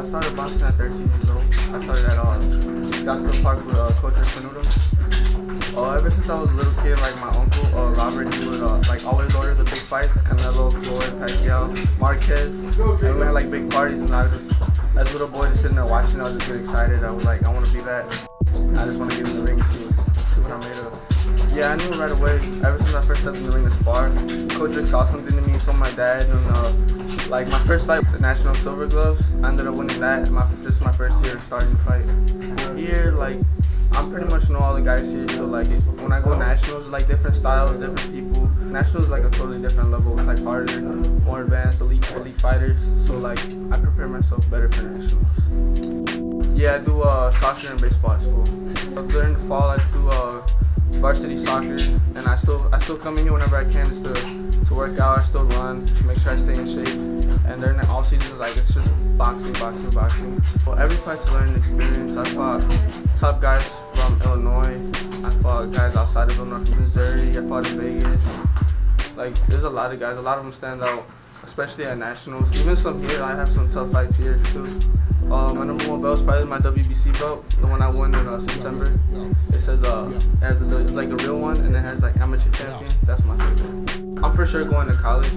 I started boxing at 13 years old. I started at uh, Scottsdale Park with uh, Coach Espinodo. Uh, ever since I was a little kid, like my uncle uh, Robert, he would uh, like always order the big fights: Canelo, Floyd, Pacquiao, Marquez. And we had like big parties, and I was just, as a little boy, just sitting there watching, I was just get excited. I was like, I want to be that. I just want to get in the ring Yeah, I knew right away. Ever since I first stepped in the ring to spar, Coach Rick saw something in me. Told my dad, and uh, like my first fight, the national silver gloves, I ended up winning that. My just my first year starting fight. Here, like I'm pretty much know all the guys here, so like when I go nationals, like different styles, different people. Nationals like a totally different level. It's like harder, more advanced, elite, elite fighters. So like I prepare myself better for nationals. Yeah, I do uh, soccer and baseball at school. So during the fall, I do uh, varsity soccer, and I still I still come in here whenever I can just to to work out. I still run to make sure I stay in shape. And during the off season, like it's just boxing, boxing, boxing. Well, every fight's a learning experience. I fought top guys from Illinois. I fought guys outside of Illinois from Missouri. I fought in Vegas. Like there's a lot of guys. A lot of them stand out, especially at nationals. Even some here, I have some tough fights here too. Uh, my number one belt is probably my WBC belt, the one I won in uh, September. It says uh, it has a, like a real one, and it has like amateur champion. That's my favorite. I'm for sure going to college,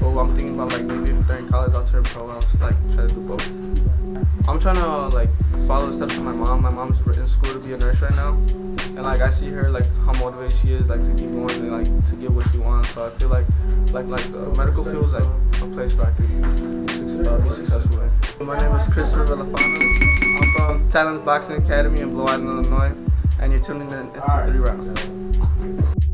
but I'm thinking about like maybe during college I'll turn pro. I'll like try to do both. I'm trying to uh, like follow the steps of my mom. My mom's in school to be a nurse right now, and like I see her like how motivated she is like to keep going and like to get what she wants. So I feel like like like the medical field is like a place where I could uh, be successful in. My name is Christopher Villafana. I'm from Tallon's Boxing Academy in Blue Island, Illinois, and you're tuning in into Three Rounds.